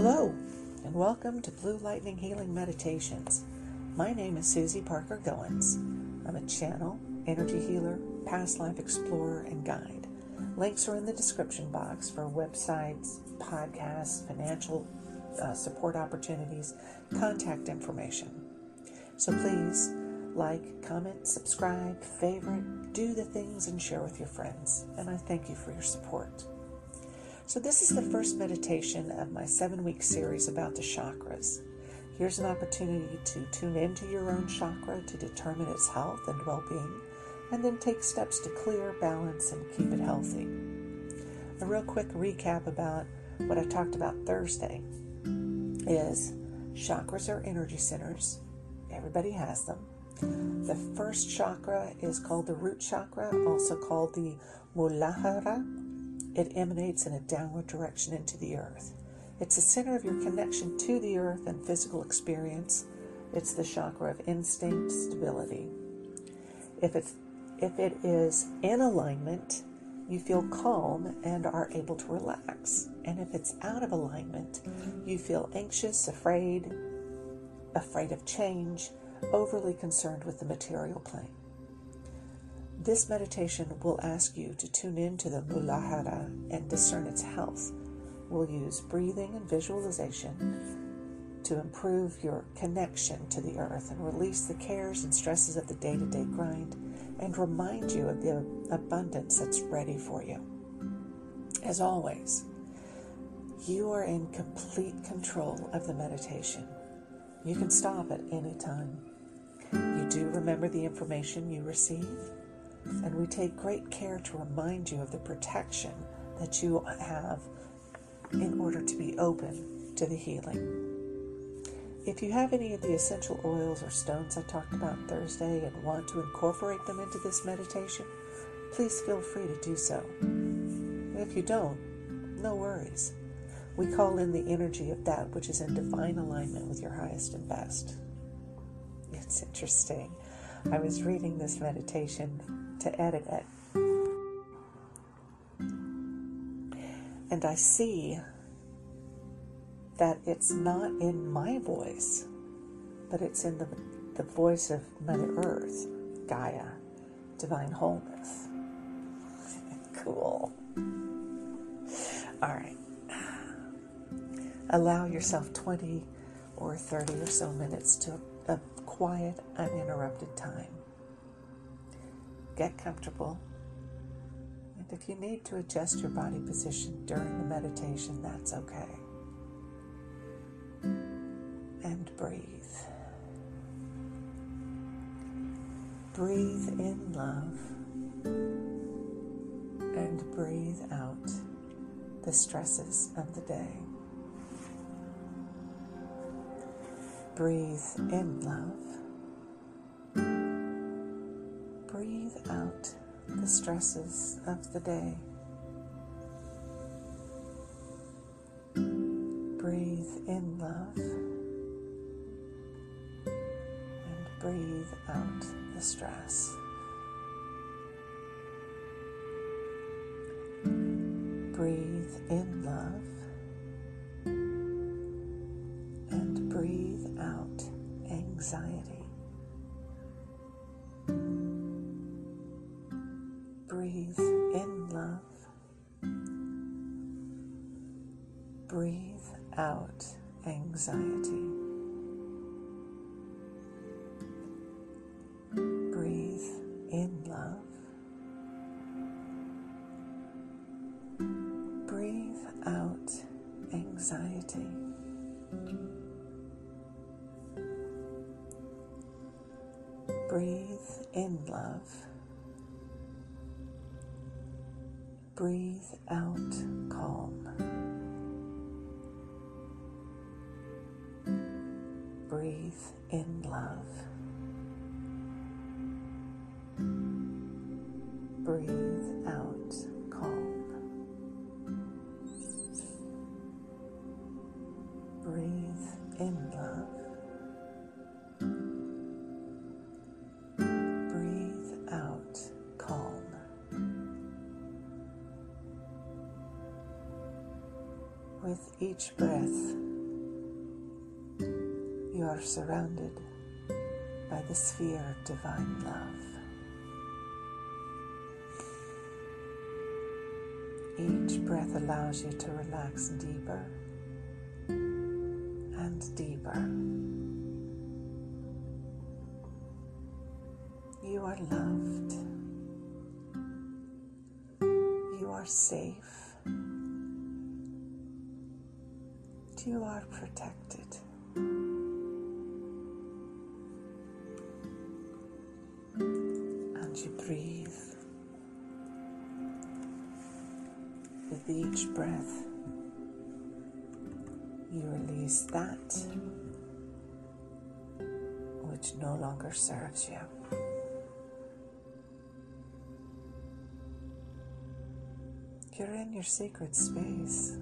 Hello, and welcome to Blue Lightning Healing Meditations. My name is Susie Parker Goins. I'm a channel, energy healer, past life explorer, and guide. Links are in the description box for websites, podcasts, financial uh, support opportunities, contact information. So please like, comment, subscribe, favorite, do the things, and share with your friends. And I thank you for your support. So, this is the first meditation of my seven week series about the chakras. Here's an opportunity to tune into your own chakra to determine its health and well being, and then take steps to clear, balance, and keep it healthy. A real quick recap about what I talked about Thursday is chakras are energy centers, everybody has them. The first chakra is called the root chakra, also called the Muladhara it emanates in a downward direction into the earth. It's the center of your connection to the earth and physical experience. It's the chakra of instinct stability. If it's if it is in alignment, you feel calm and are able to relax. And if it's out of alignment, you feel anxious, afraid, afraid of change, overly concerned with the material plane. This meditation will ask you to tune in to the Muladhara and discern its health. We'll use breathing and visualization to improve your connection to the earth and release the cares and stresses of the day to day grind and remind you of the abundance that's ready for you. As always, you are in complete control of the meditation. You can stop at any time. You do remember the information you receive and we take great care to remind you of the protection that you have in order to be open to the healing. If you have any of the essential oils or stones I talked about Thursday and want to incorporate them into this meditation, please feel free to do so. if you don't, no worries. We call in the energy of that which is in divine alignment with your highest and best. It's interesting. I was reading this meditation to edit it. And I see that it's not in my voice, but it's in the, the voice of Mother Earth, Gaia, divine wholeness. cool. All right. Allow yourself 20 or 30 or so minutes to a quiet, uninterrupted time get comfortable. And if you need to adjust your body position during the meditation, that's okay. And breathe. Breathe in love and breathe out the stresses of the day. Breathe in love breathe out the stresses of the day. Breathe in love and breathe out the stress. Breathe in love Breathe in love. Breathe out anxiety. Breathe out calm. Breathe in love. Each breath. You are surrounded by the sphere of divine love. Each breath allows you to relax deeper and deeper. You are loved. You are safe. You are protected. And you breathe. With each breath, you release that which no longer serves you. You're in your sacred space.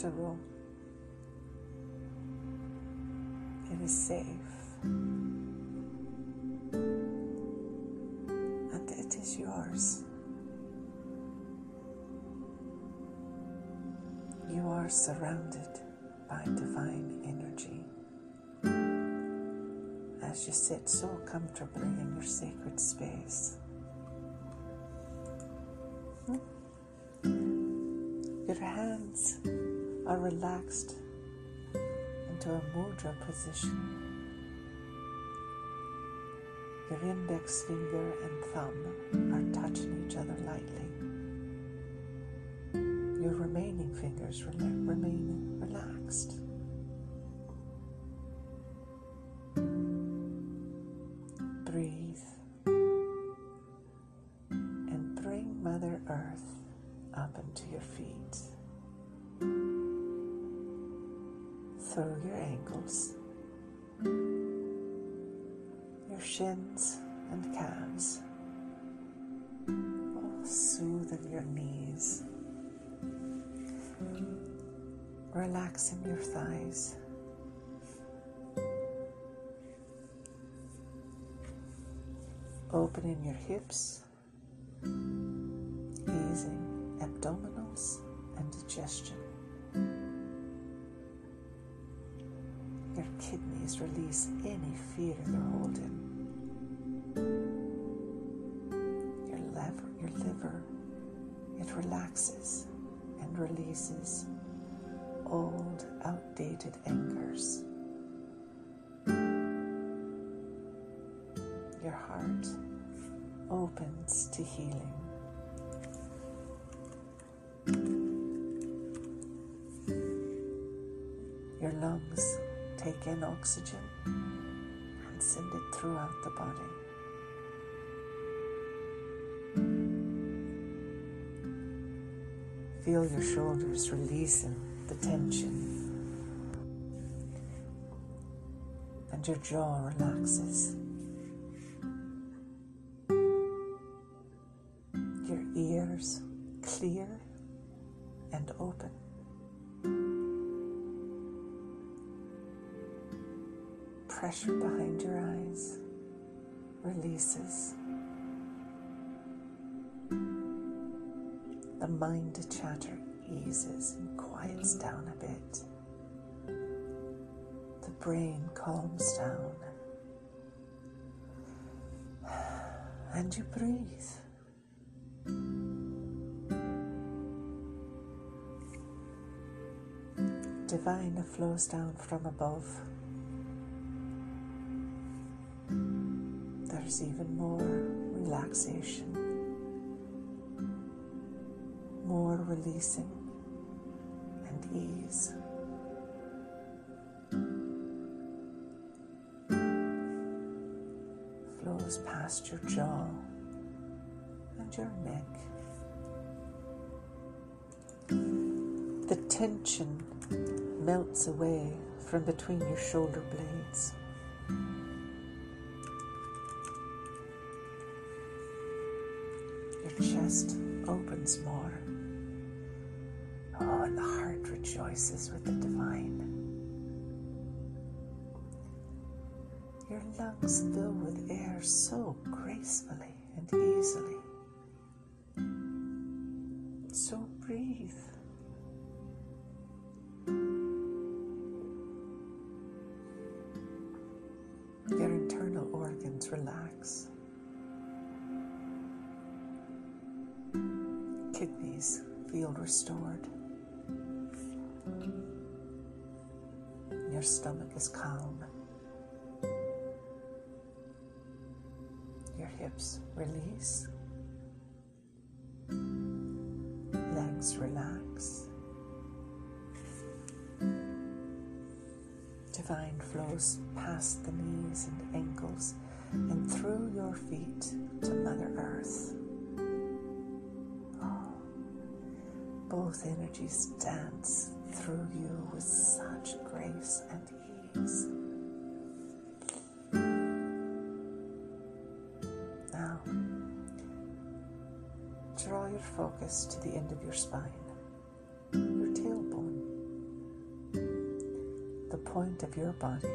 Comfortable. It is safe. And it is yours. You are surrounded by divine energy as you sit so comfortably in your sacred space. Hmm? Your hands are relaxed into a mudra position. Your index finger and thumb are touching each other lightly. Your remaining fingers remain relaxed. Your shins and calves, all soothing your knees, relaxing your thighs. Opening your hips, easing abdominals and digestion. Your kidneys release any fear they're holding. Relaxes and releases old, outdated angers. Your heart opens to healing. Your lungs take in oxygen and send it throughout the body. Feel your shoulders releasing the tension, and your jaw relaxes. The mind to chatter eases and quiets down a bit. The brain calms down. And you breathe. Divine flows down from above. there's even more relaxation, releasing and ease. Flows past your jaw and your neck. The tension melts away from between your shoulder blades. Your chest opens more. The heart rejoices with the divine. Your lungs fill with air so gracefully and easily. Your stomach is calm. Your hips release. Legs relax. Divine flows past the knees and ankles and through your feet to Mother Earth. Oh, both energies dance through you with grace and ease. Now, draw your focus to the end of your spine, your tailbone, the point of your body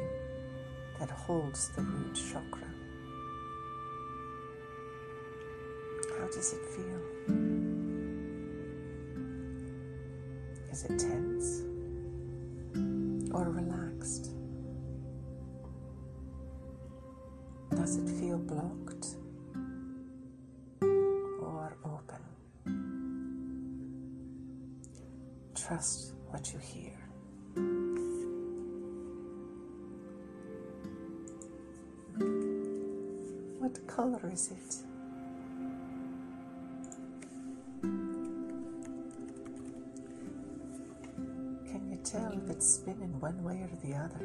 that holds the root chakra. How does it feel? Is it tense or relaxed? Does it feel blocked or open? Trust what you hear. What color is it? One way or the other?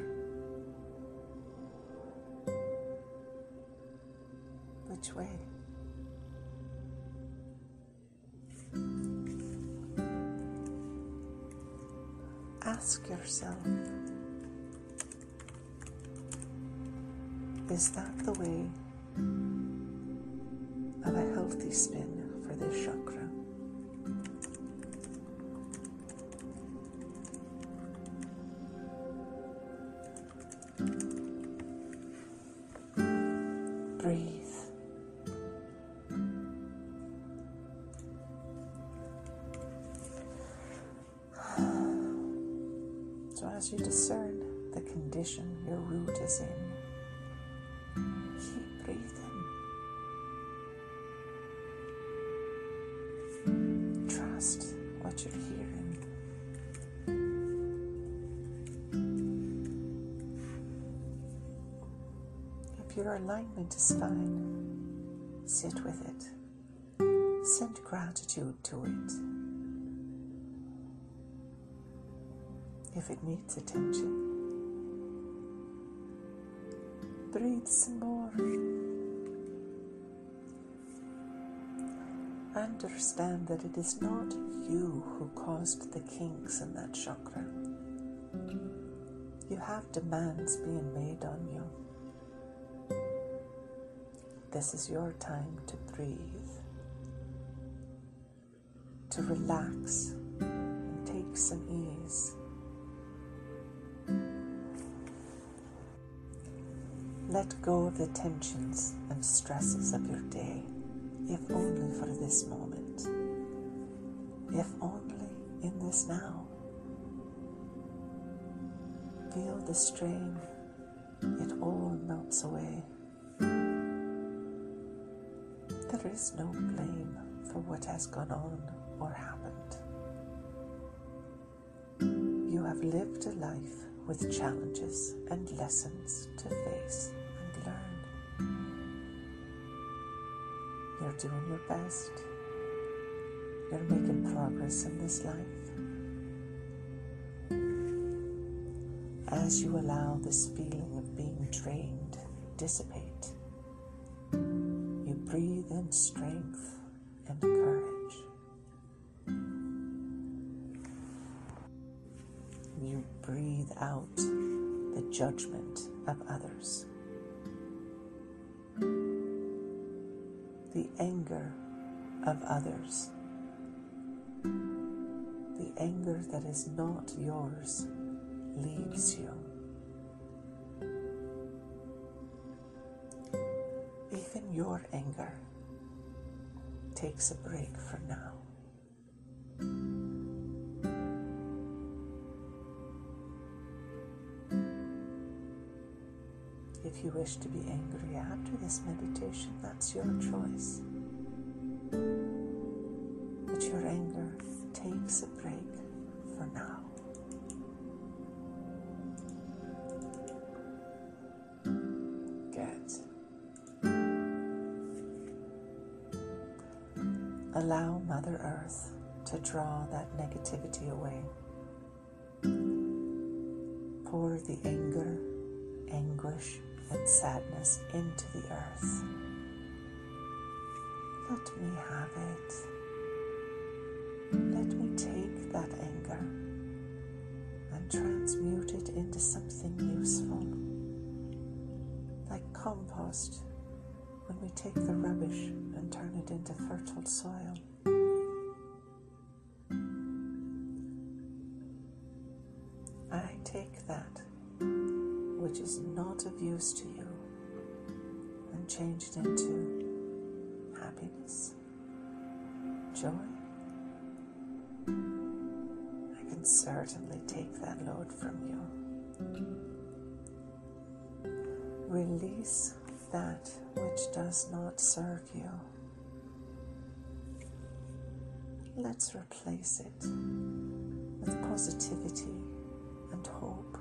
Which way? Ask yourself Is that the way of a healthy spin for this chakra? Your alignment is fine, sit with it. Send gratitude to it. If it needs attention, breathe some more. Understand that it is not you who caused the kinks in that chakra. You have demands being made on you. This is your time to breathe, to relax and take some ease. Let go of the tensions and stresses of your day, if only for this moment, if only in this now. Feel the strain, it all melts away. There is no blame for what has gone on or happened. You have lived a life with challenges and lessons to face and learn. You're doing your best. You're making progress in this life. As you allow this feeling of being drained dissipate, breathe in strength and courage. You breathe out the judgment of others, the anger of others, the anger that is not yours leaves you. Your anger takes a break for now. If you wish to be angry after this meditation, that's your choice. But your anger takes a break for now. Allow Mother Earth to draw that negativity away. Pour the anger, anguish, and sadness into the earth. Let me have it. Let me take that anger and transmute it into something useful, like compost when we take the rubbish into fertile soil. I take that which is not of use to you and change it into happiness, joy. I can certainly take that load from you. Release that which does not serve you. Let's replace it with positivity and hope.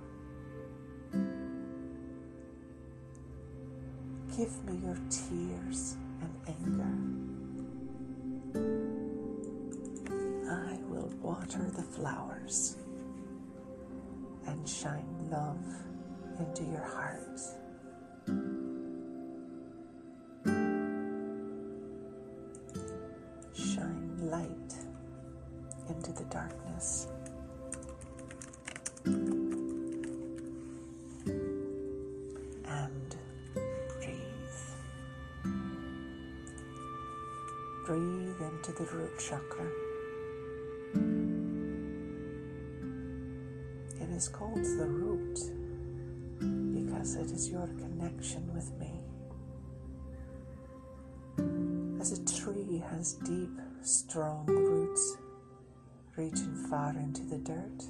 Give me your tears and anger. I will water the flowers and shine love into your heart. The root because it is your connection with me. As a tree has deep, strong roots reaching far into the dirt,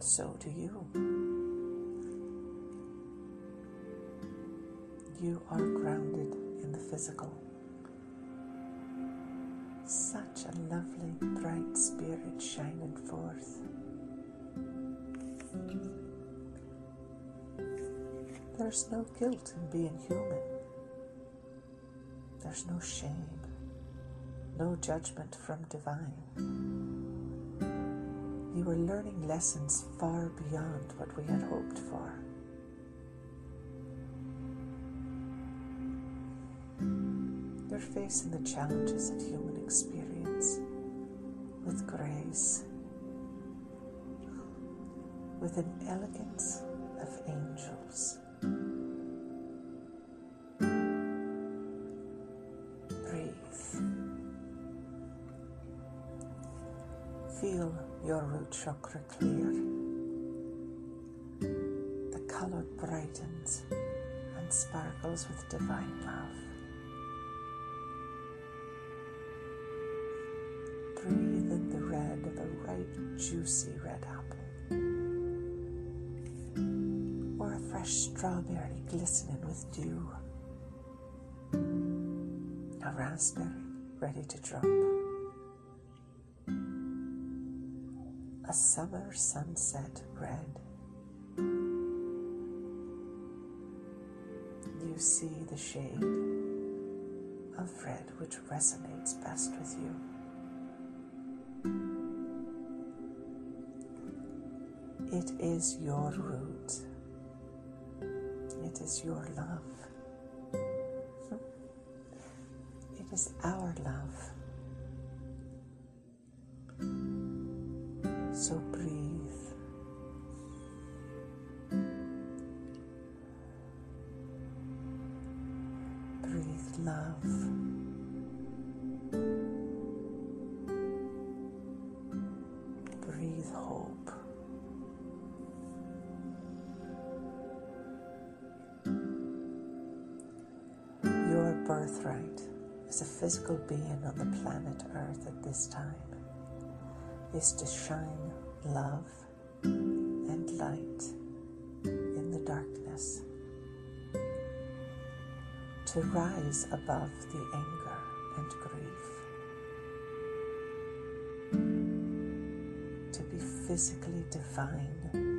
so do you. You are grounded in the physical. Such a lovely, bright spirit shining forth. There's no guilt in being human. There's no shame, no judgment from divine. You are learning lessons far beyond what we had hoped for. You're facing the challenges of human experience with grace, with an elegance of angels. Breathe. Feel your root chakra clear. The color brightens and sparkles with divine love. Breathe in the red of a ripe, juicy red apple, fresh strawberry glistening with dew, a raspberry ready to drop, a summer sunset red. You see the shade of red which resonates best with you. It is your root. It is your love. It is our love. So breathe. birthright as a physical being on the planet Earth at this time. Is to shine love and light in the darkness, to rise above the anger and grief, to be physically divine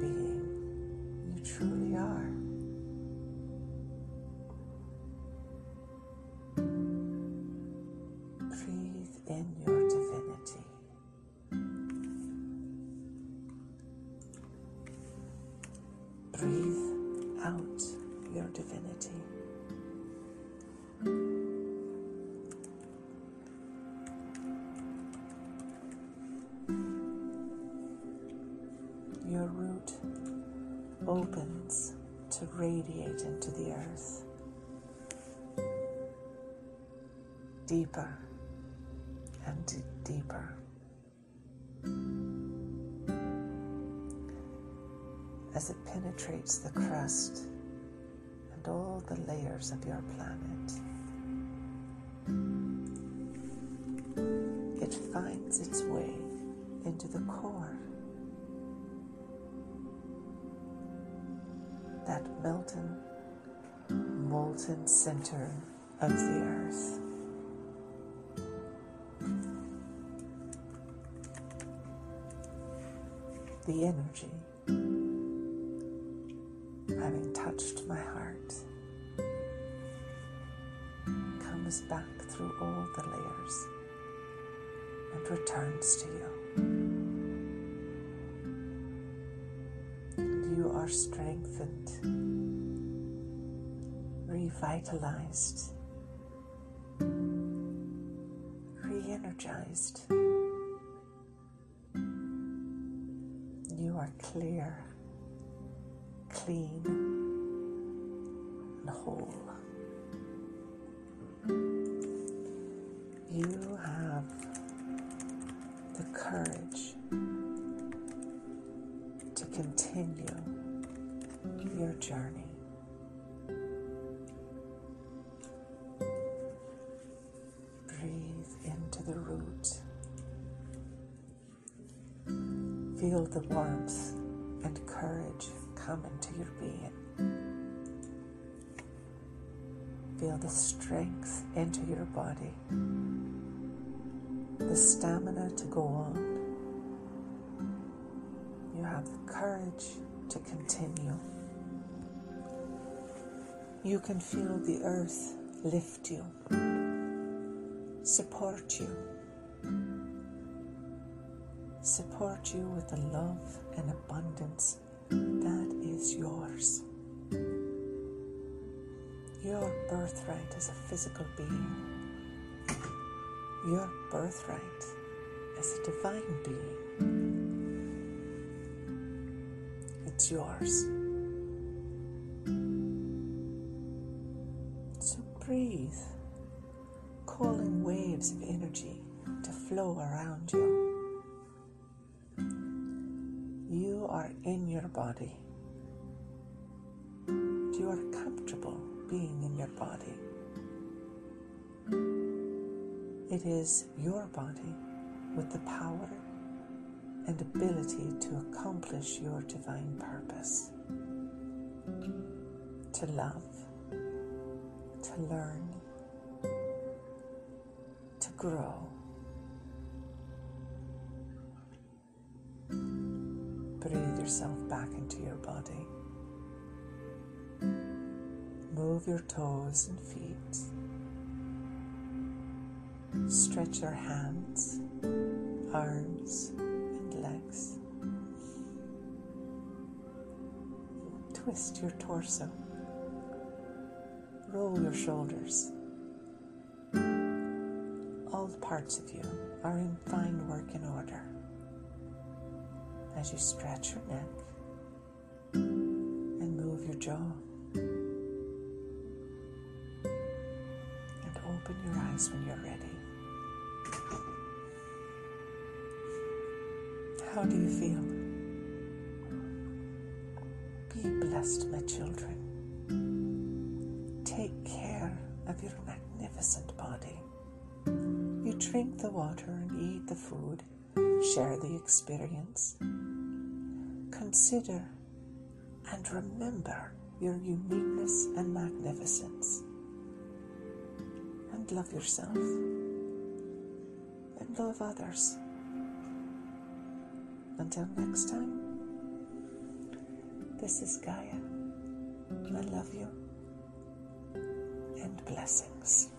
Your root opens to radiate into the earth. Deeper and d- deeper. As it penetrates the crust and all the layers of your planet, it finds its way into the core. Melting, molten center of the earth. The energy having touched my heart comes back through all the layers and returns to you. And you are strengthened, revitalized, re energized. You are clear, clean, and whole. You have the courage to continue your journey. Feel the warmth and courage come into your being. Feel the strength into your body, the stamina to go on. You have the courage to continue. You can feel the earth lift you, support you, support you with the love and abundance that is yours. Your birthright as a physical being, your birthright as a divine being. It's yours. So breathe, calling waves of energy to flow around you. In your body. You are comfortable being in your body. It is your body with the power and ability to accomplish your divine purpose. To love, to learn, to grow. Yourself back into your body. Move your toes and feet. Stretch your hands, arms, and legs. Twist your torso. Roll your shoulders. All parts of you are in fine working order. As you stretch your neck and move your jaw. And open your eyes when you're ready. How do you feel? Be blessed, my children. Take care of your magnificent body. You drink the water and eat the food, share the experience. Consider and remember your uniqueness and magnificence. And love yourself. And love others. Until next time, this is Gaia. I love you and blessings.